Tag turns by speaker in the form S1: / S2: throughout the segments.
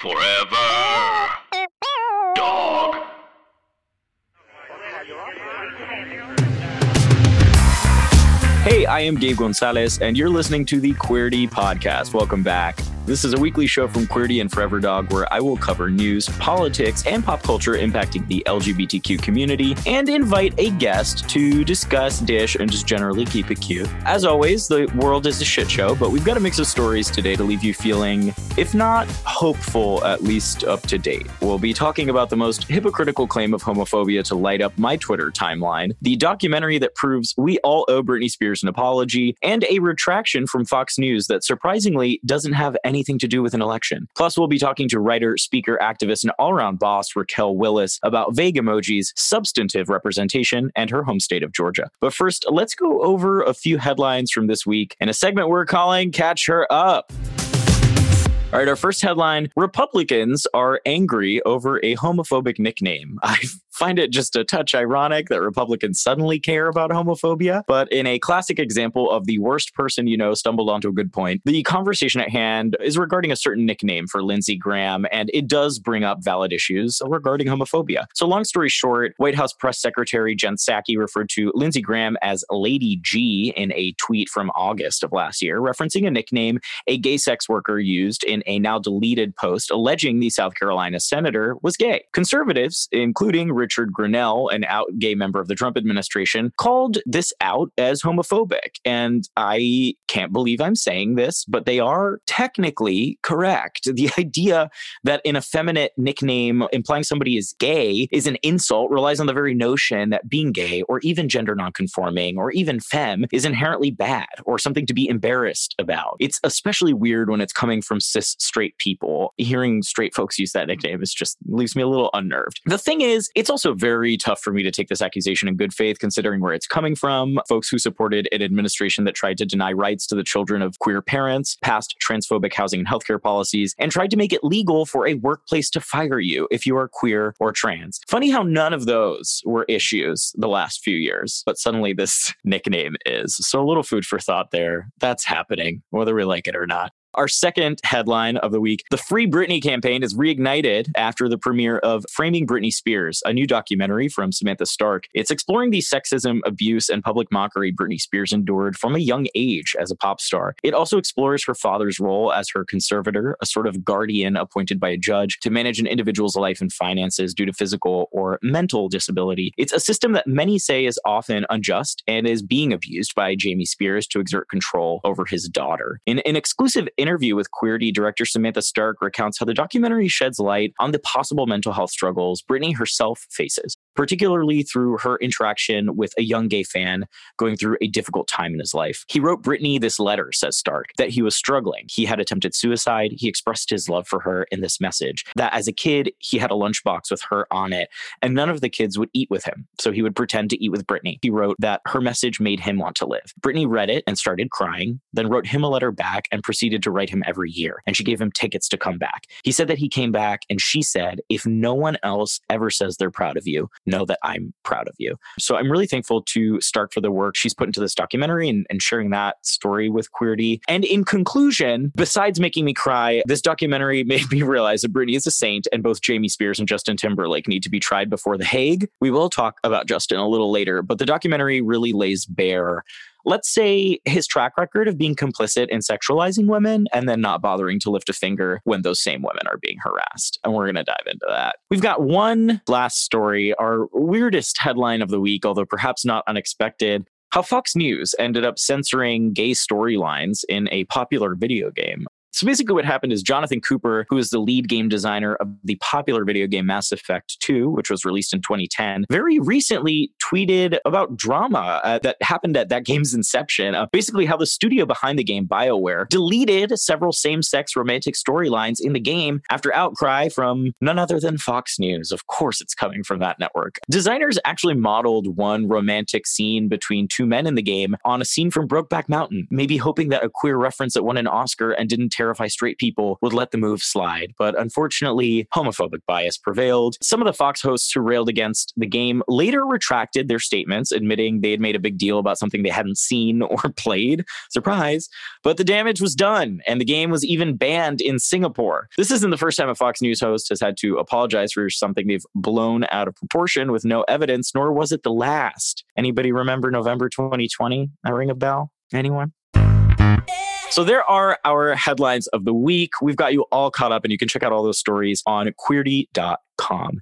S1: Forever. Dog.
S2: Hey, I am Gabe Gonzalez, and you're listening to the Queerty Podcast. Welcome back. This is a weekly show from Queerty and Forever Dog where I will cover news, politics, and pop culture impacting the LGBTQ community and invite a guest to discuss, dish, and just generally keep it cute. As always, the world is a shit show, but we've got a mix of stories today to leave you feeling, if not hopeful, at least up to date. We'll be talking about the most hypocritical claim of homophobia to light up my Twitter timeline, the documentary that proves we all owe Britney Spears an apology, and a retraction from Fox News that surprisingly doesn't have anything to do with an election. Plus, we'll be talking to writer, speaker, activist, and all around boss Raquel Willis about vague emojis, substantive representation, and her home state of Georgia. But first, let's go over a few headlines from this week in a segment we're calling Catch Her Up. All right, our first headline Republicans are angry over a homophobic nickname. I find it just a touch ironic that Republicans suddenly care about homophobia. But in a classic example of the worst person you know stumbled onto a good point, the conversation at hand is regarding a certain nickname for Lindsey Graham, and it does bring up valid issues regarding homophobia. So, long story short, White House Press Secretary Jen Psaki referred to Lindsey Graham as Lady G in a tweet from August of last year, referencing a nickname a gay sex worker used in a now deleted post alleging the South Carolina senator was gay. Conservatives, including Richard Grenell, an out gay member of the Trump administration, called this out as homophobic. And I can't believe I'm saying this, but they are technically correct. The idea that an effeminate nickname implying somebody is gay is an insult relies on the very notion that being gay or even gender nonconforming or even femme is inherently bad or something to be embarrassed about. It's especially weird when it's coming from cis straight people. Hearing straight folks use that nickname is just leaves me a little unnerved. The thing is, it's also very tough for me to take this accusation in good faith, considering where it's coming from. Folks who supported an administration that tried to deny rights to the children of queer parents, passed transphobic housing and healthcare policies, and tried to make it legal for a workplace to fire you if you are queer or trans. Funny how none of those were issues the last few years, but suddenly this nickname is. So a little food for thought there. That's happening, whether we like it or not. Our second headline of the week The Free Britney campaign is reignited after the premiere of Framing Britney Spears, a new documentary from Samantha Stark. It's exploring the sexism, abuse, and public mockery Britney Spears endured from a young age as a pop star. It also explores her father's role as her conservator, a sort of guardian appointed by a judge to manage an individual's life and finances due to physical or mental disability. It's a system that many say is often unjust and is being abused by Jamie Spears to exert control over his daughter. In an exclusive interview with Queerty director Samantha Stark recounts how the documentary sheds light on the possible mental health struggles Britney herself faces, particularly through her interaction with a young gay fan going through a difficult time in his life. He wrote Britney this letter, says Stark, that he was struggling. He had attempted suicide. He expressed his love for her in this message that as a kid, he had a lunchbox with her on it, and none of the kids would eat with him. So he would pretend to eat with Britney. He wrote that her message made him want to live. Britney read it and started crying, then wrote him a letter back and proceeded to write him every year. And she gave him tickets to come back. He said that he came back and she said, if no one else ever says they're proud of you, know that I'm proud of you. So I'm really thankful to Stark for the work she's put into this documentary and, and sharing that story with Queerty. And in conclusion, besides making me cry, this documentary made me realize that Britney is a saint and both Jamie Spears and Justin Timberlake need to be tried before The Hague. We will talk about Justin a little later, but the documentary really lays bare let's say his track record of being complicit in sexualizing women and then not bothering to lift a finger when those same women are being harassed. And we're going to dive into that. We've got one last story, our weirdest headline of the week, although perhaps not unexpected. How Fox News ended up censoring gay storylines in a popular video game. So basically, what happened is Jonathan Cooper, who is the lead game designer of the popular video game Mass Effect 2, which was released in 2010, very recently tweeted about drama uh, that happened at that game's inception. Uh, basically, how the studio behind the game, BioWare, deleted several same sex romantic storylines in the game after outcry from none other than Fox News. Of course, it's coming from that network. Designers actually modeled one romantic scene between two men in the game on a scene from Brokeback Mountain, maybe hoping that a queer reference that won an Oscar and didn't terrify straight people would let the move slide. But unfortunately, homophobic bias prevailed. Some of the Fox hosts who railed against the game later retracted their statements, admitting they had made a big deal about something they hadn't seen or played. Surprise. But the damage was done, and the game was even banned in Singapore. This isn't the first time a Fox News host has had to apologize for something they've blown out of proportion with no evidence, nor was it the last. Anybody remember November 2020? I ring a bell? Anyone? So there are our headlines of the week. We've got you all caught up, and you can check out all those stories on queerty.com.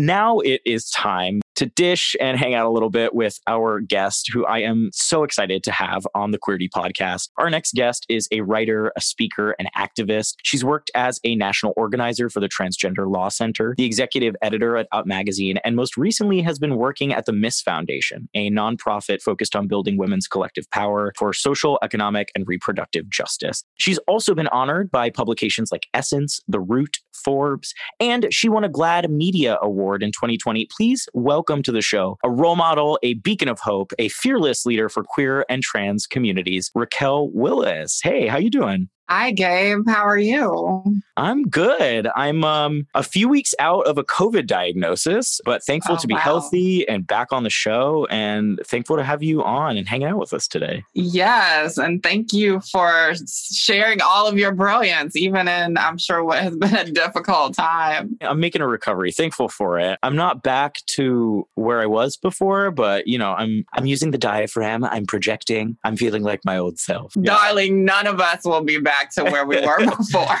S2: Now it is time to dish and hang out a little bit with our guest, who I am so excited to have on the Queerty podcast. Our next guest is a writer, a speaker, an activist. She's worked as a national organizer for the Transgender Law Center, the executive editor at Out Magazine, and most recently has been working at the Miss Foundation, a nonprofit focused on building women's collective power for social, economic, and reproductive justice. She's also been honored by publications like Essence, The Root, Forbes, and she won a GLAAD Media Award in 2020. Please welcome to the show a role model, a beacon of hope, a fearless leader for queer and trans communities, Raquel Willis. Hey, how you doing?
S3: Hi, Gabe. How are you?
S2: I'm good. I'm um, a few weeks out of a COVID diagnosis, but thankful
S3: Oh,
S2: to be
S3: wow.
S2: healthy and back on the show and thankful to have you on and hang out with us today.
S3: Yes. And thank you for sharing all of your brilliance, even in, I'm sure, what has been a difficult time.
S2: I'm making a recovery, thankful for it. I'm not back to where I was before, but you know, I'm I'm using the diaphragm, I'm projecting, I'm feeling like my old self.
S3: Darling, none of us will be back to where we were before.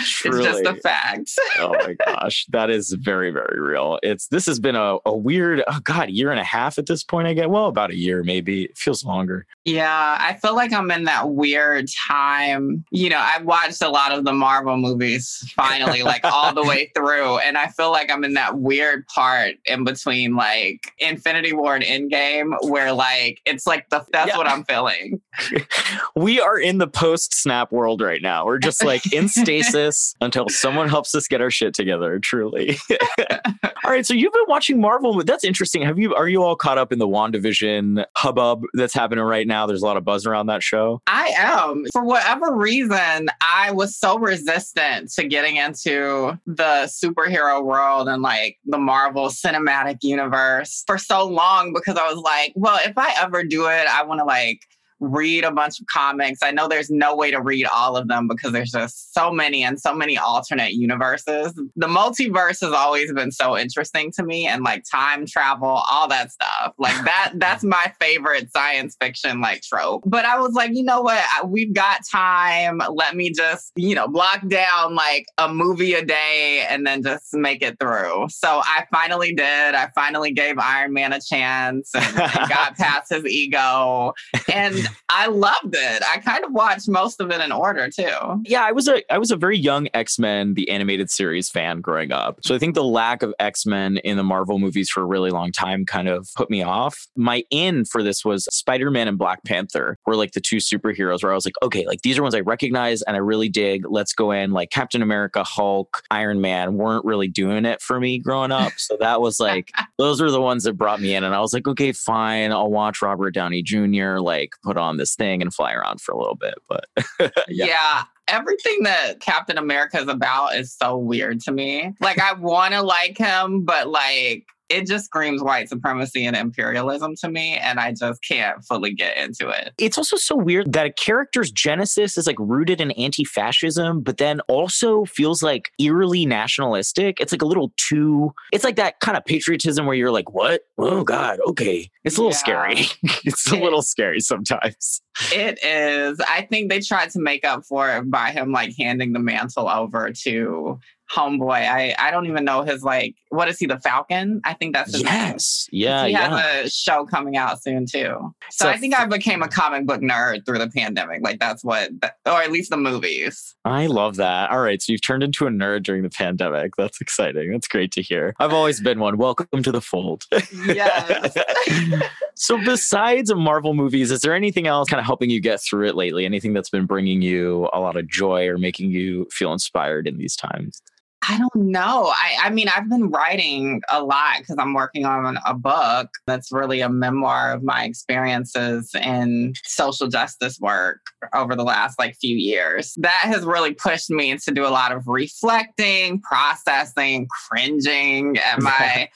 S3: it's just a fact.
S2: oh my gosh, that is very, very real. It's this has been a, a weird, oh god, year and a half at this point. I get well, about a year maybe. It feels longer.
S3: Yeah, I feel like I'm in that weird time. You know, I watched a lot of the Marvel movies finally, like all the way through. And I feel like I'm in that weird part in between like Infinity War and Endgame where like it's like the that's
S2: Yeah.
S3: what I'm feeling.
S2: We are in the post snap world right now. We're just like in stasis until someone helps us get our shit together. Truly. all right, so you've been watching Marvel. That's interesting. Have you? Are you all caught up in the Wandavision hubbub that's happening right now? There's a lot of buzz around that show.
S3: I am. For whatever reason, I was so resistant to getting into the superhero world and like the Marvel cinematic universe for so long because I was like, well, if I ever do it, I want to like read a bunch of comics. I know there's no way to read all of them because there's just so many and so many alternate universes. The multiverse has always been so interesting to me and like time travel, all that stuff. Like that that's my favorite science fiction like trope. But I was like, you know what? I, we've got time. Let me just, you know, block down like a movie a day and then just make it through. So I finally did. I finally gave Iron Man a chance and, got past his ego. And I loved it. I kind of watched most of it in order too.
S2: Yeah, I was a I was a very young X Men the animated series fan growing up. So I think the lack of X Men in the Marvel movies for a really long time kind of put me off. My in for this was Spider Man and Black Panther were like the two superheroes where I was like, okay, like these are ones I recognize and I really dig. Let's go in. Like Captain America, Hulk, Iron Man weren't really doing it for me growing up. So that was like those were the ones that brought me in, and I was like, okay, fine, I'll watch Robert Downey Jr. like put on this thing and fly around for a little bit, but. Yeah.
S3: Yeah. Everything that Captain America is about is so weird to me. Like, I want to like him, but like, it just screams white supremacy and imperialism to me. And I just can't fully get into it.
S2: it's also so weird that a character's genesis is like rooted in anti-fascism but then also feels like eerily nationalistic it's like a little too it's like that kind of patriotism where you're like what oh god okay it's a little
S3: Yeah.
S2: scary it's a little scary sometimes
S3: It is. I think they tried to make up for it by him like handing the mantle over to Homeboy. I, I don't even know his like, what is he, the Falcon? I think that's his name.
S2: yes yeah
S3: he
S2: yeah
S3: has a show coming out soon too. So,
S2: So-
S3: I think I became a comic book nerd through the pandemic. Like that's what, or at least the movies.
S2: I love that. All right. So you've turned into a nerd during the pandemic. That's exciting. That's great to hear. I've always been one. Welcome to the fold.
S3: Yes.
S2: so besides Marvel movies, is there anything else kind of helping you get through it lately? Anything that's been bringing you a lot of joy or making you feel inspired in these times?
S3: I don't know. I, I mean, I've been writing a lot because I'm working on a book that's really a memoir of my experiences in social justice work over the last like few years. That has really pushed me to do a lot of reflecting, processing, cringing at my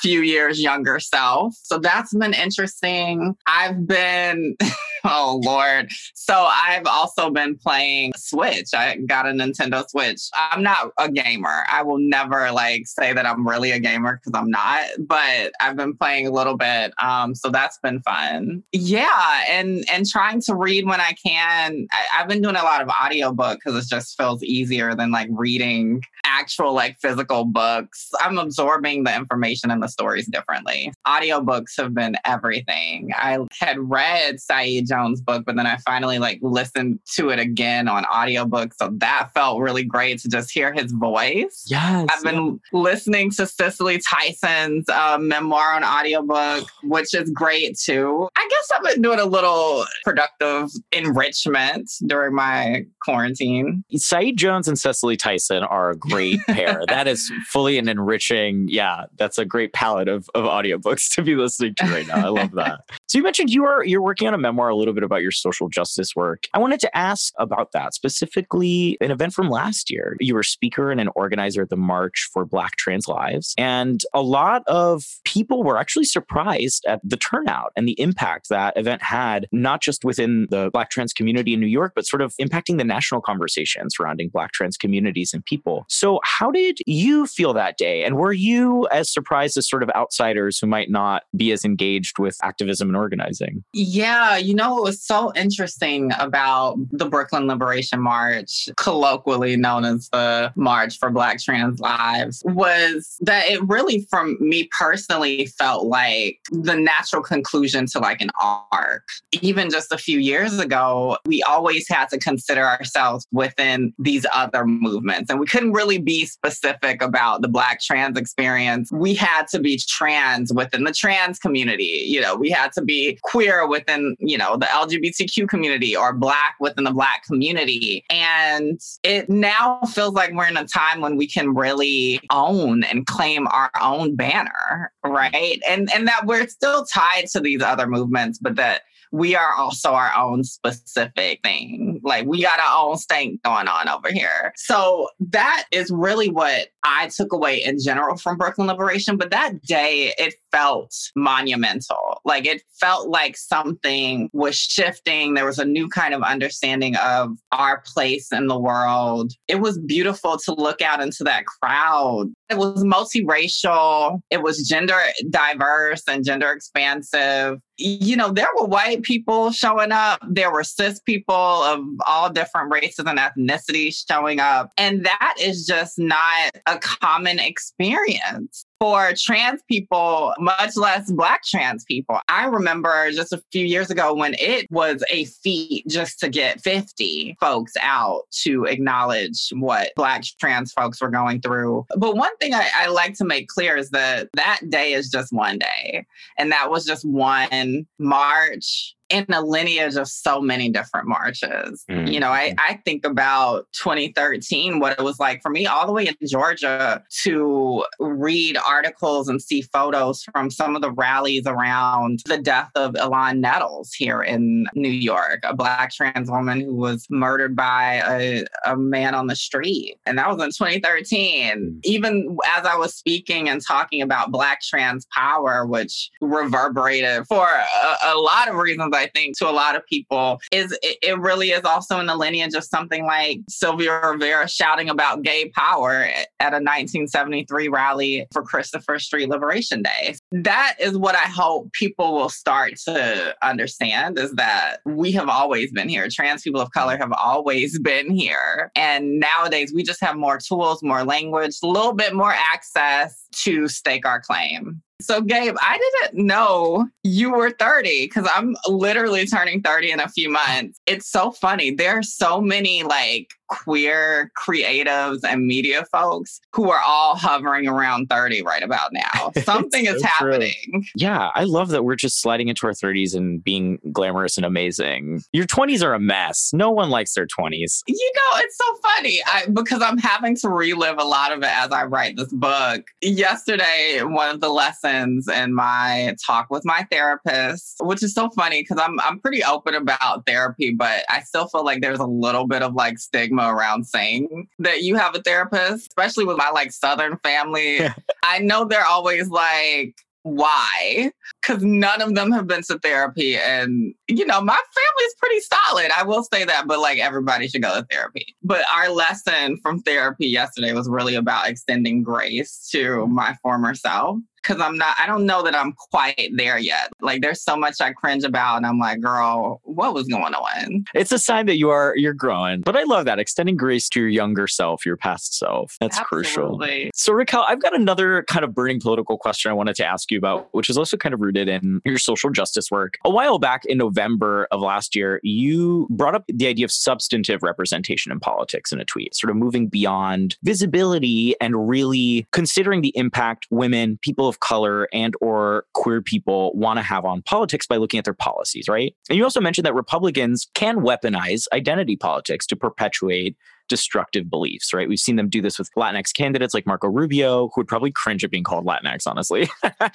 S3: few years younger self. So that's been interesting. I've been, oh Lord. So I've also been playing Switch. I got a Nintendo Switch. I'm not a gamer. I will never like say that I'm really a gamer because I'm not, but I've been playing a little bit. Um, so that's been fun. Yeah. And and trying to read when I can. I, I've been doing a lot of audiobook because it just feels easier than like reading actual like physical books. I'm absorbing the information and the stories differently. Audiobooks have been everything. I had read Saeed Jones' book, but then I finally like listened to it again on audiobook. So that felt really great to just hear his voice.
S2: Yes.
S3: I've been yeah. listening to Cicely Tyson's uh, memoir on audiobook, which is great too. I guess I've been doing a little productive enrichment during my quarantine.
S2: Saeed Jones and Cicely Tyson are a great pair. that is fully an enriching, yeah, that's a great palette of, of audiobooks to be listening to right now. I love that. so you mentioned you are you're working on a memoir a little bit about your social justice work. I wanted to ask about that, specifically an event from last year. You were speaker and an organizer at the March for Black Trans Lives. And a lot of people were actually surprised at the turnout and the impact that event had, not just within the Black trans community in New York, but sort of impacting the national conversation surrounding Black trans communities and people. So, how did you feel that day? And were you as surprised as sort of outsiders who might not be as engaged with activism and organizing?
S3: Yeah, you know, it was so interesting about the Brooklyn Liberation March, colloquially known as the March for Black Trans Lives, was that it really, from me personally, felt like the natural conclusion to like an arc. Even just a few years ago, we always had to consider ourselves within these other movements, and we couldn't really be specific about the Black trans experience. We had to be trans within the trans community. You know, we had to be queer within, you know, the LGBTQ community or Black within the Black community. And it now feels like we're in a time when we can really own and claim our own banner, right? And and that we're still tied to these other movements, but that we are also our own specific thing. Like we got our own thing going on over here. So that is really what I took away in general from Brooklyn Liberation. But that day, it felt monumental. Like it felt like something was shifting. There was a new kind of understanding of our place in the world. It was beautiful to look out into that crowd. It was multiracial, it was gender diverse and gender expansive you know, there were white people showing up. There were cis people of all different races and ethnicities showing up. And that is just not a common experience for trans people, much less Black trans people. I remember just a few years ago when it was a feat just to get 50 folks out to acknowledge what Black trans folks were going through. But one thing I, I like to make clear is that that day is just one day. And that was just one march in a lineage of so many different marches. Mm-hmm. You know, I, mm-hmm. I think about 2013, what it was like for me all the way in Georgia to read articles and see photos from some of the rallies around the death of Islan Nettles here in New York, a Black trans woman who was murdered by a, a man on the street. And that was in 2013. Mm. Even as I was speaking and talking about Black trans power, which reverberated for a, a lot of reasons I think, to a lot of people is it, it really is also in the lineage of something like Sylvia Rivera shouting about gay power at a 1973 rally for Christopher Street Liberation Day. That is what I hope people will start to understand is that we have always been here. Trans people of color have always been here. And nowadays we just have more tools, more language, a little bit more access to stake our claim. So, Gabe, I didn't know you were 30 because I'm literally turning 30 in a few months. It's so funny. There are so many like queer creatives and media folks who are all hovering around 30 right about now. Something is
S2: so true.
S3: happening.
S2: Yeah, I love that we're just sliding into our 30s and being glamorous and amazing. Your 20s are a mess. No one likes their 20s.
S3: You know, it's so funny I, because I'm having to relive a lot of it as I write this book. Yesterday, one of the lessons in my talk with my therapist, which is so funny because I'm I'm pretty open about therapy, but I still feel like there's a little bit of like stigma around saying that you have a therapist, especially with my like southern family. I know they're always like why because none of them have been to therapy and you know my family is pretty solid i will say that but like everybody should go to therapy but our lesson from therapy yesterday was really about extending grace to my former self because I'm not, I don't know that I'm quite there yet. Like there's so much I cringe about and I'm like, girl, what was going on?
S2: It's a sign that you are you're growing. But I love that. Extending grace to your younger self, your past self. That's
S3: Absolutely.
S2: crucial. So Raquel, I've got another kind of burning political question I wanted to ask you about, which is also kind of rooted in your social justice work. A while back in November of last year, you brought up the idea of substantive representation in politics in a tweet, sort of moving beyond visibility and really considering the impact women, people of color and or queer people want to have on politics by looking at their policies, right? And you also mentioned that Republicans can weaponize identity politics to perpetuate destructive beliefs, right? We've seen them do this with Latinx candidates like Marco Rubio, who would probably cringe at being called Latinx, honestly,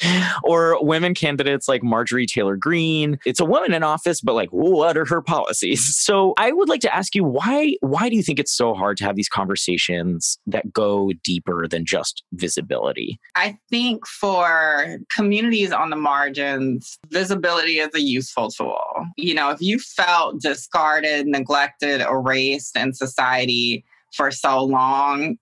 S2: or women candidates like Marjorie Taylor Greene. It's a woman in office, but like, what are her policies? So I would like to ask you why why do you think it's so hard to have these conversations that go deeper than just visibility?
S3: I think for communities on the margins, visibility is a useful tool. You know, if you felt discarded, neglected, erased in society, for so long,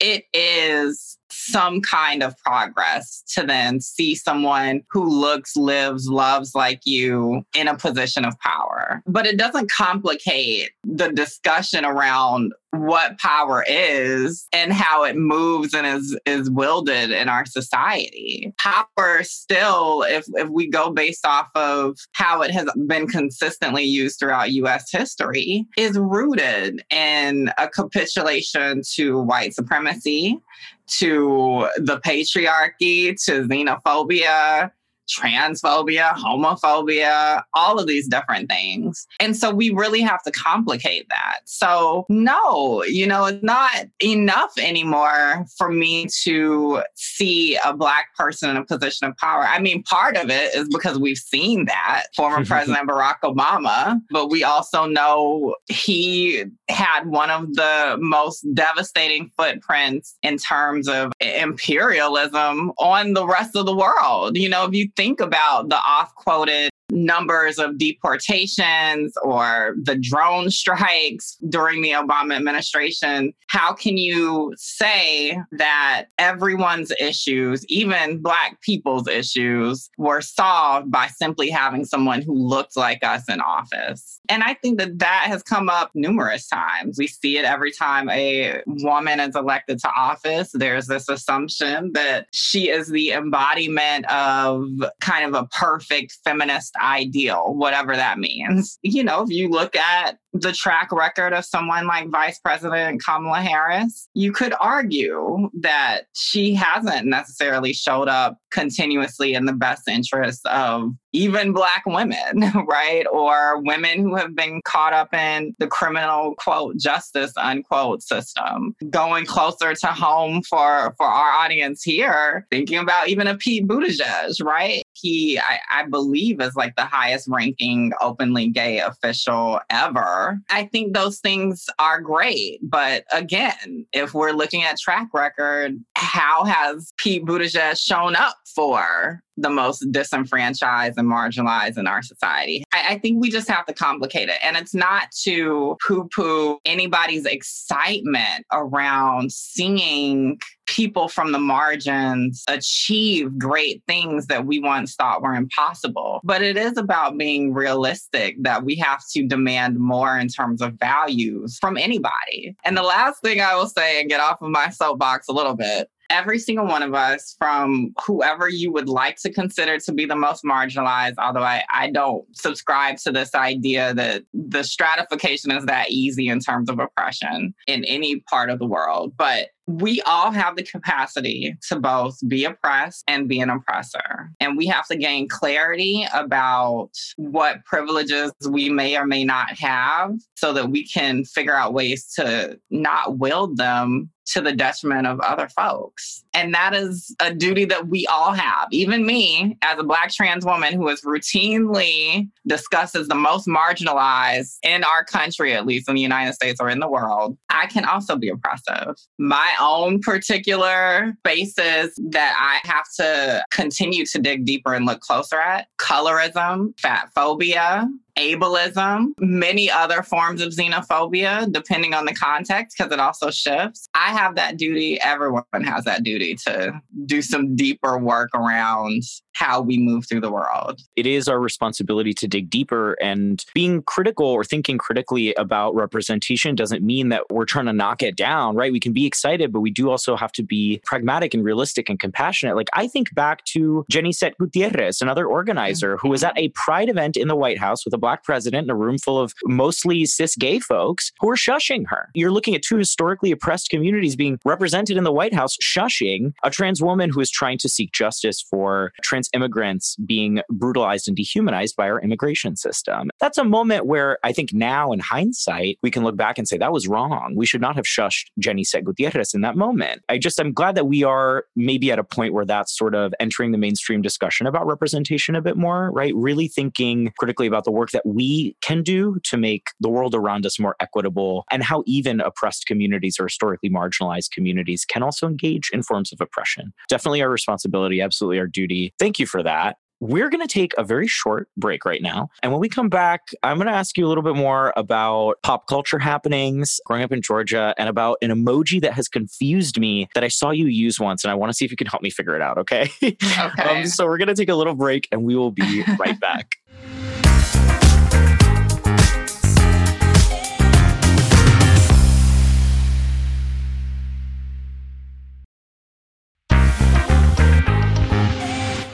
S3: it is some kind of progress to then see someone who looks, lives, loves like you in a position of power. But it doesn't complicate the discussion around what power is and how it moves and is is wielded in our society. Power still, if if we go based off of how it has been consistently used throughout US history, is rooted in a capitulation to white supremacy, to the patriarchy, to xenophobia, transphobia, homophobia, all of these different things. And so we really have to complicate that. So, no, you know, it's not enough anymore for me to see a Black person in a position of power. I mean, part of it is because we've seen that, former President Barack Obama, but we also know he had one of the most devastating footprints in terms of imperialism on the rest of the world. You know, if you think about the off quoted numbers of deportations or the drone strikes during the Obama administration, how can you say that everyone's issues, even Black people's issues, were solved by simply having someone who looked like us in office? And I think that that has come up numerous times. We see it every time a woman is elected to office. There's this assumption that she is the embodiment of kind of a perfect feminist ideal, whatever that means. You know, if you look at the track record of someone like Vice President Kamala Harris, you could argue that she hasn't necessarily showed up continuously in the best interest of even Black women, right? Or women who have been caught up in the criminal, quote, justice, unquote, system. Going closer to home for, for our audience here, thinking about even a Pete Buttigieg, right? He, I, I believe, is like the highest ranking openly gay official ever. I think those things are great. But again, if we're looking at track record, how has Pete Buttigieg shown up for the most disenfranchised and marginalized in our society. I, I, think we just have to complicate it. And it's not to poo poo anybody's excitement around seeing people from the margins achieve great things that we once thought were impossible. But it is about being realistic that we have to demand more in terms of values from anybody. And the last thing I will say and get off of my soapbox a little bit every single one of us, from whoever you would like to consider to be the most marginalized, although I, I don't subscribe to this idea that the stratification is that easy in terms of oppression in any part of the world. But we all have the capacity to both be oppressed and be an oppressor. And we have to gain clarity about what privileges we may or may not have so that we can figure out ways to not wield them to the detriment of other folks. And that is a duty that we all have. Even me, as a Black trans woman who is routinely discussed as the most marginalized in our country, at least in the United States or in the world, I can also be oppressive. My own particular bases that I have to continue to dig deeper and look closer at. Colorism, fat phobia, ableism, many other forms of xenophobia, depending on the context, because it also shifts. I have that duty. Everyone has that duty to do some deeper work around how we move through the world.
S2: It is our responsibility to dig deeper and being critical or thinking critically about representation doesn't mean that we're trying to knock it down, right? We can be excited, but we do also have to be pragmatic and realistic and compassionate. Like I think back to Jennicet Gutierrez, another organizer who was at a pride event in the White House with a black president in a room full of mostly cis gay folks who are shushing her. You're looking at two historically oppressed communities being represented in the White House, shushing a trans woman who is trying to seek justice for trans immigrants being brutalized and dehumanized by our immigration system. That's a moment where I think now, in hindsight, we can look back and say that was wrong. We should not have shushed Jennicet Gutierrez in that moment. I just, I'm glad that we are maybe at a point where that's sort of entering the mainstream discussion about representation a bit more, right? Really thinking critically about the work that we can do to make the world around us more equitable and how even oppressed communities or historically marginalized communities can also engage in forms of oppression. Definitely our responsibility, absolutely our duty. Thank you for that. We're going to take a very short break right now. And when we come back, I'm going to ask you a little bit more about pop culture happenings growing up in Georgia and about an emoji that has confused me that I saw you use once. And I want to see if you can help me figure it out. Okay.
S3: Okay.
S2: um, so we're going to take a little break and we will be right back.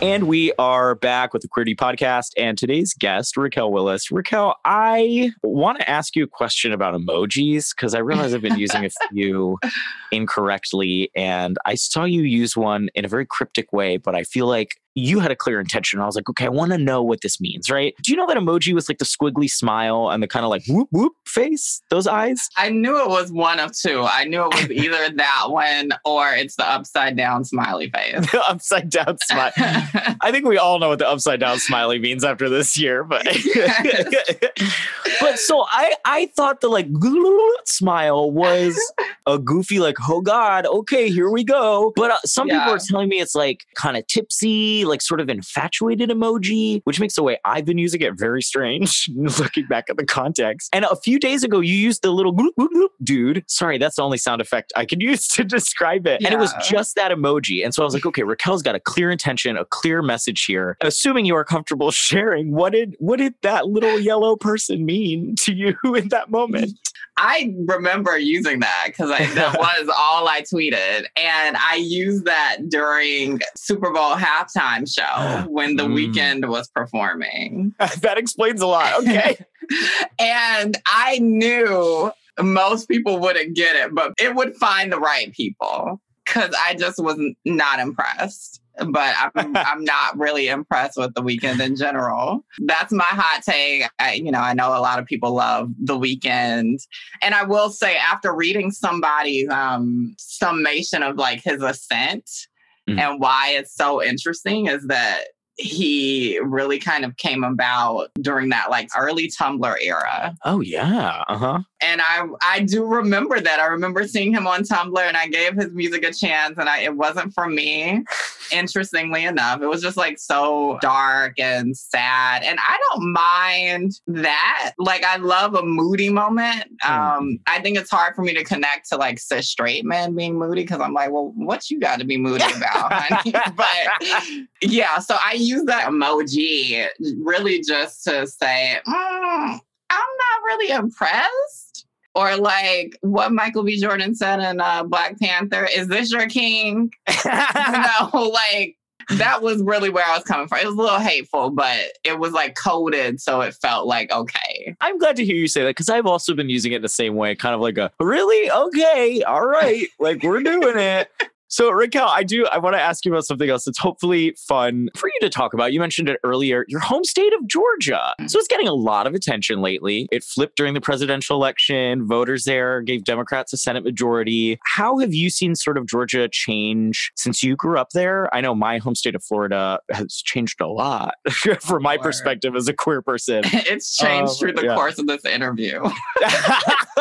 S2: And we are back with the Queerty podcast and today's guest, Raquel Willis. Raquel, I want to ask you a question about emojis because I realize I've been using a few incorrectly and I saw you use one in a very cryptic way, but I feel like you had a clear intention. I was like, okay, I want to know what this means, right? Do you know that emoji was like the squiggly smile and the kind of like whoop whoop face, those eyes?
S3: I knew it was one of two. I knew it was either that one or it's the upside down smiley face.
S2: The upside down smile. I think we all know what the upside down smiley means after this year, but but so I I thought the like smile was a goofy like oh god okay here we go. But uh, some people are telling me it's like kind of tipsy, like sort of infatuated emoji, which makes the way I've been using it very strange. looking back at the context. And a few days ago, you used the little gloop, gloop, gloop, dude. Sorry, that's the only sound effect I could use to describe it. And it was just that emoji. And so I was like, okay, Raquel's got a clear intention, a clear message here. Assuming you are comfortable sharing, what did what did that little yellow person mean to you in that moment?
S3: I remember using that because that was all I tweeted. And I used that during Super Bowl halftime show when the
S2: Mm.
S3: Weeknd was performing.
S2: that explains a lot. Okay.
S3: and I knew most people wouldn't get it, but it would find the right people because I just was not impressed. But I'm I'm not really impressed with the Weeknd in general. That's my hot take. I, you know, I know a lot of people love the Weeknd, and I will say after reading somebody's um, summation of like his ascent
S2: Mhm.
S3: and why it's so interesting is that he really kind of came about during that like early Tumblr era.
S2: oh yeah. Uh-huh.
S3: And I I do remember that. I remember seeing him on Tumblr and I gave his music a chance and I it wasn't for me, interestingly enough. It was just like so dark and sad. And I don't mind that. Like I love a moody moment. Um I think it's hard for me to connect to like cis straight men being moody because I'm like, well, what you got to be moody about, honey? but yeah, so I use that emoji really just to say, mm, I'm not really impressed. Or like what Michael B. Jordan said in uh, Black Panther, is this your king? you know, like that was really where I was coming from. It was a little hateful, but it was like coded, so it felt like okay.
S2: I'm glad to hear you say that because I've also been using it the same way, kind of like a really okay, all right, like we're doing it. So, Raquel, I do. I want to ask you about something else that's hopefully fun for you to talk about. You mentioned it earlier. Your home state of Georgia. So it's getting a lot of attention lately. It flipped during the presidential election. Voters there gave Democrats a Senate majority. How have you seen sort of Georgia change since you grew up there? I know my home state of Florida has changed a lot from my perspective as a queer person.
S3: it's changed
S2: Um,
S3: through the
S2: yeah.
S3: course of this interview.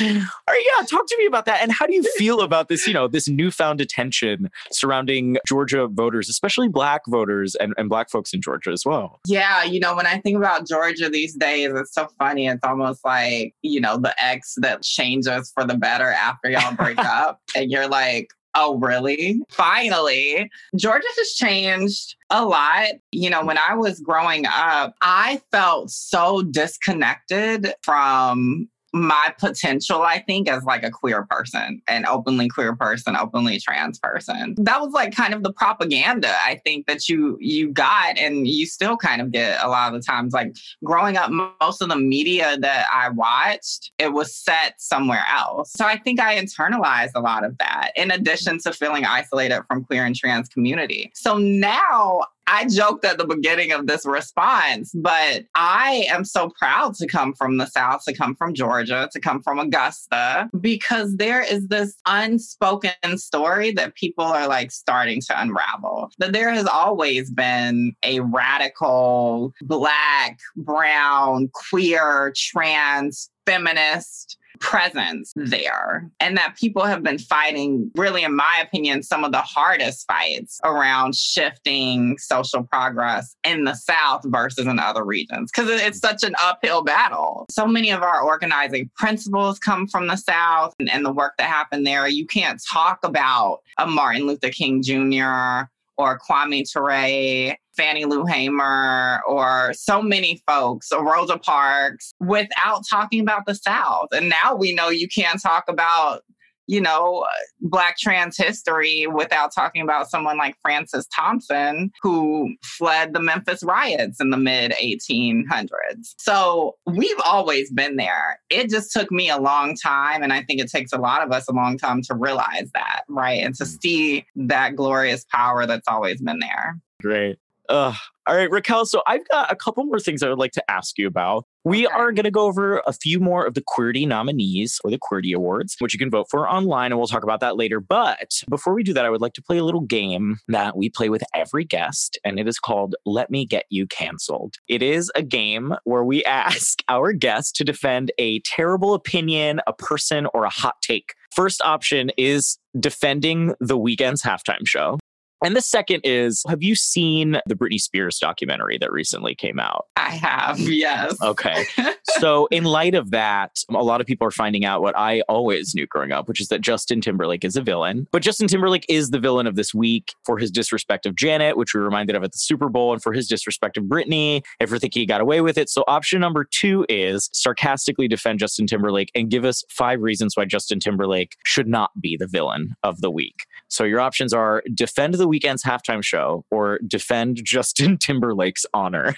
S2: Yeah, talk to me about that. And how do you feel about this, you know, this newfound attention surrounding Georgia voters, especially black voters and, and black folks in Georgia as well?
S3: Yeah, you know, when I think about Georgia these days, it's so funny. It's almost like, you know, the ex that changes for the better after y'all break up. And you're like, oh, really? Finally, Georgia has changed a lot. You know, when I was growing up, I felt so disconnected from my potential, I think, as like a queer person, an openly queer person, openly trans person. That was like kind of the propaganda I think that you you got and you still kind of get a lot of the times. Like growing up, most of the media that I watched, it was set somewhere else. So I think I internalized a lot of that in addition to feeling isolated from queer and trans community. So now I joked at the beginning of this response, but I am so proud to come from the South, to come from Georgia, to come from Augusta, because there is this unspoken story that people are like starting to unravel. That there has always been a radical, Black, brown, queer, trans, feminist presence hmm. there and that people have been fighting really in my opinion some of the hardest fights around shifting social progress in the south versus in other regions because it's such an uphill battle. So many of our organizing principles come from the south and, and the work that happened there. You can't talk about a martin luther king jr or Kwame Ture, Fannie Lou Hamer, or so many folks, or Rosa Parks, without talking about the South. And now we know you can't talk about, you know, Black trans history without talking about someone like Frances Thompson, who fled the Memphis riots in the mid 1800s. So we've always been there. It just took me a long time. And I think it takes a lot of us a long time to realize that, right? And to mm. see that glorious power that's always been there.
S2: Great. Uh, all right, Raquel. So I've got a couple more things I would like to ask you about. We
S3: Okay.
S2: are going to go over a few more of the Queerty nominees or the Queerty Awards, which you can vote for online, and we'll talk about that later. But before we do that, I would like to play a little game that we play with every guest, and it is called Let Me Get You Canceled. It is a game where we ask our guests to defend a terrible opinion, a person, or a hot take. First option is defending the Weeknd's halftime show. And the second is Have you seen the Britney Spears documentary that recently came out?
S3: I have, yes.
S2: Okay. so, in light of that, a lot of people are finding out what I always knew growing up, which is that Justin Timberlake is a villain. But Justin Timberlake is the villain of this week for his disrespect of Janet, which we were reminded of at the Super Bowl, and for his disrespect of Britney, and for thinking he got away with it. So, option number two is sarcastically defend Justin Timberlake and give us five reasons why Justin Timberlake should not be the villain of the week. So, your options are defend the Weeknd's halftime show or defend Justin Timberlake's honor.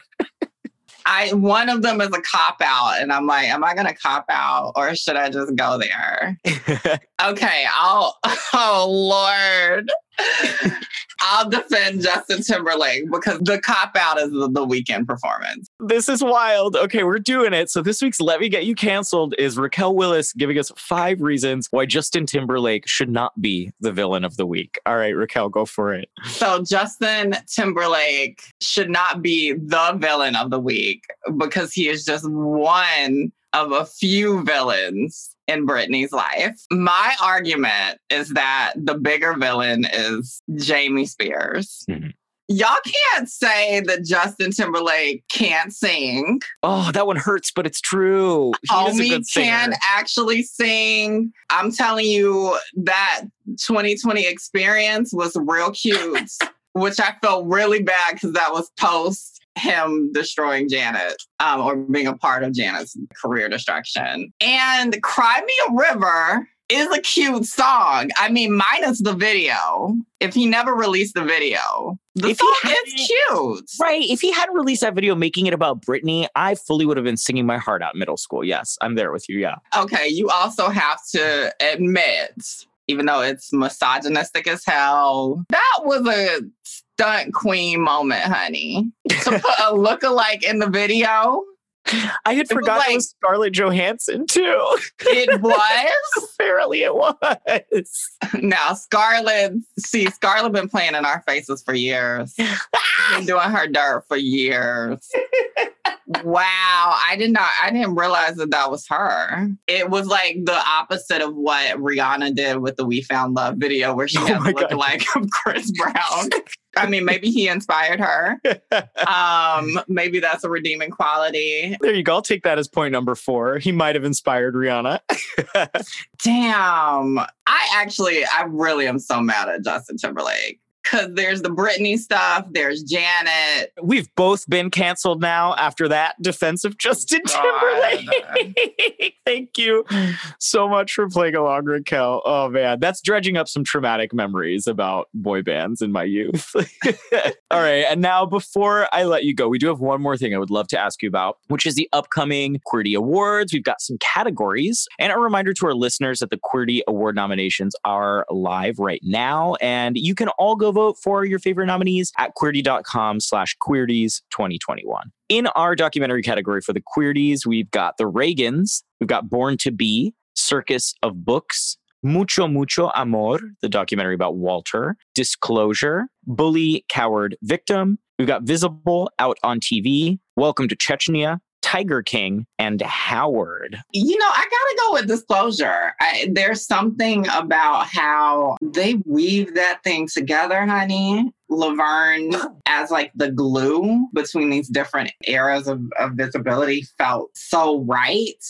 S3: I one of them is a cop out, and I'm like, am I gonna cop out or should I just go there? Okay, I'll oh Lord. I'll defend Justin Timberlake because the cop out is the, the Weeknd performance.
S2: This is wild. Okay, we're doing it. So this week's Let Me Get You Canceled is Raquel Willis giving us five reasons why Justin Timberlake should not be the villain of the week. All right, Raquel, go for it.
S3: So Justin Timberlake should not be the villain of the week because he is just one of a few villains in Britney's life. My argument is that the bigger villain is Jamie Spears.
S2: Mhm.
S3: Y'all can't say that Justin Timberlake can't sing.
S2: Oh, that one hurts, but it's true. He is a
S3: Homie
S2: good
S3: can actually sing. I'm telling you, that 2020 experience was real cute, which I felt really bad because that was post him destroying Janet um, or being a part of Janet's career destruction. And Cry Me a River is a cute song. I mean, minus the video. If he never released the video, the
S2: If
S3: song is cute.
S2: Right. If he hadn't released that video making it about Britney, I fully would have been singing my heart out middle school. Yes, I'm there with you. Yeah.
S3: Okay, you also have to admit, even though it's misogynistic as hell, that was a stunt queen moment, honey. To put a lookalike in the video,
S2: I had forgotten it
S3: like-
S2: was Scarlett Johansson too.
S3: it was.
S2: Apparently it was.
S3: now, Scarlett, see, Scarlett been playing in our faces for years. been doing her dirt for years. wow, I did not, I didn't realize that that was her. It was like the opposite of what Rihanna did with the We Found Love video, where she
S2: Oh
S3: has
S2: my
S3: a
S2: God.
S3: lookalike of Chris Brown. I mean, maybe he inspired her. Um, maybe that's a redeeming quality.
S2: There you go. I'll take that as point number four. He might have inspired Rihanna.
S3: Damn. I actually, I really am so mad at Justin Timberlake. Cause there's the Britney stuff, there's Janet.
S2: We've both been canceled now after that defense of Justin
S3: God.
S2: Timberlake. Thank you so much for playing along, Raquel. Oh man, that's dredging up some traumatic memories about boy bands in my youth. All right, and now before I let you go, we do have one more thing I would love to ask you about, which is the upcoming Queerty Awards. We've got some categories, and a reminder to our listeners that the Queerty Award nominations are live right now, and you can all go vote for your favorite nominees at Queerty.com slash Queerties 2021. In our documentary category for the Queerties, we've got The Reagans, we've got Born to Be, Circus of Books, Mucho Mucho Amor, the documentary about Walter, Disclosure, Bully, Coward, Victim. We've got Visible out on TV, Welcome to Chechnya, Tiger King, and Howard.
S3: You know, I gotta go with disclosure. I, there's something about how they weave that thing together, honey. Laverne as like the glue between these different eras of, of visibility felt so right.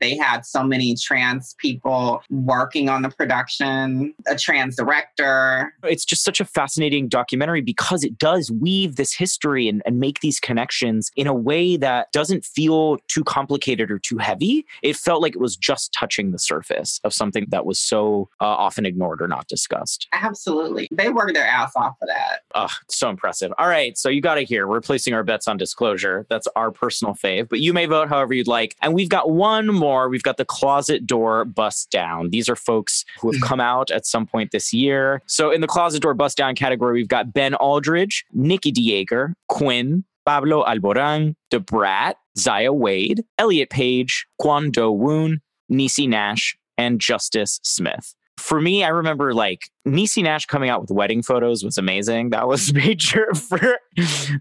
S3: They had so many trans people working on the production, a trans director.
S2: It's just such a fascinating documentary because it does weave this history and, and make these connections in a way that doesn't feel too complicated or too heavy. It felt like it was just touching the surface of something that was so uh, often ignored or not discussed.
S3: Absolutely. They worked their ass off for that.
S2: Oh, so impressive. All right. So you got it here. we're placing our bets on disclosure. That's our personal fave, but you may vote however you'd like. And we've got one more. We've got the closet door bust down. These are folks who have mm. come out at some point this year. So in the closet door bust down category, we've got Ben Aldridge, Nikkie de Jager, Quinn, Pablo Alboran, The Brat, Zaya Wade, Elliot Page, Kwon Do Woon, Niecy Nash, and Justice Smith. For me, I remember like Niecy Nash coming out with wedding photos was amazing. That was major for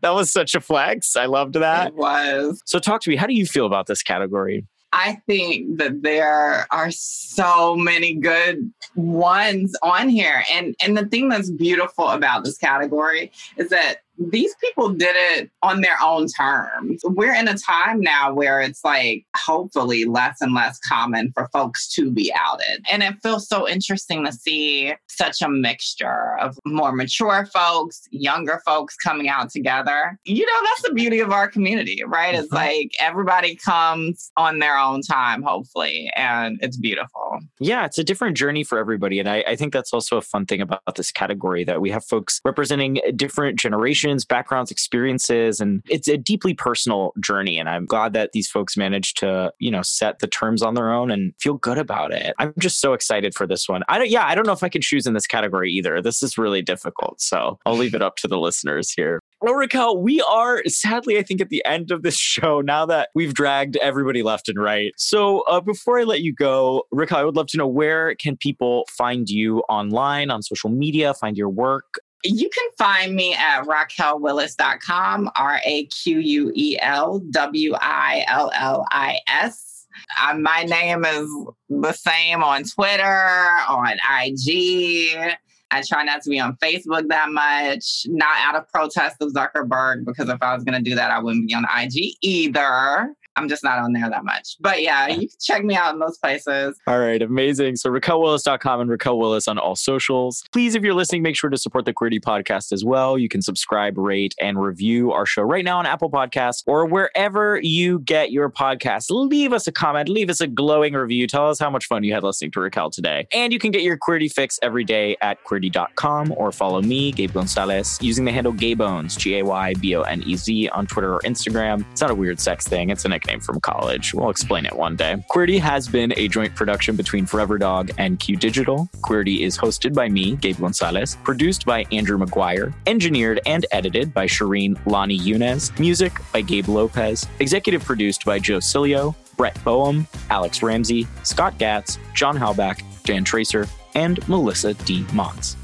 S2: that was such a flex. I loved that.
S3: It was.
S2: So talk to me. How do you feel about this category?
S3: I think that there are so many good ones on here. And and the thing that's beautiful about this category is that these people did it on their own terms. We're in a time now where it's like hopefully less and less common for folks to be outed. And it feels so interesting to see such a mixture of more mature folks, younger folks coming out together. You know, that's the beauty of our community, right? It's
S2: Mhm.
S3: like everybody comes on their own time, hopefully, and it's beautiful.
S2: Yeah, it's a different journey for everybody. And I, I think that's also a fun thing about this category that we have folks representing different generations, backgrounds, experiences, and it's a deeply personal journey. And I'm glad that these folks managed to, you know, set the terms on their own and feel good about it. I'm just so excited for this one. I don't, yeah, I don't know if I can choose in this category either. This is really difficult. So I'll leave it up to the listeners here. Well, Raquel, we are sadly, I think, at the end of this show now that we've dragged everybody left and right. So, uh, before I let you go, Raquel, I would love to know where can people find you online, on social media, find your work?
S3: You can find me at raquelwillis.com, R A Q U E L W I L L I S. Uh, my name is the same on Twitter, on IG. I try not to be on Facebook that much, not out of protest of Zuckerberg, because if I was going to do that, I wouldn't be on IG either. I'm just not on there that much. But yeah, you can check me out in those places.
S2: All right, amazing. So RaquelWillis.com and Raquel Willis on all socials. Please, if you're listening, make sure to support the Queerty podcast as well. You can subscribe, rate, and review our show right now on Apple Podcasts or wherever you get your podcasts. Leave us a comment, leave us a glowing review. Tell us how much fun you had listening to Raquel today. And you can get your Queerty fix every day at queerty.com or follow me, Gabe Gonzalez, using the handle Gaybones, G A Y B O N E Z, on Twitter or Instagram. It's not a weird sex thing, it's a nickname from college. We'll explain it one day. Queerty has been a joint production between Forever Dog and Q Digital. Queerty is hosted by me, Gabe Gonzalez, produced by Andrew McGuire, engineered and edited by Shireen Lani Yunez, music by Gabe Lopez, executive produced by Joe Cilio, Brett Boehm, Alex Ramsey, Scott Gatz, John Halbach, Dan Tracer, and Melissa D. Mons.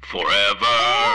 S1: Forever.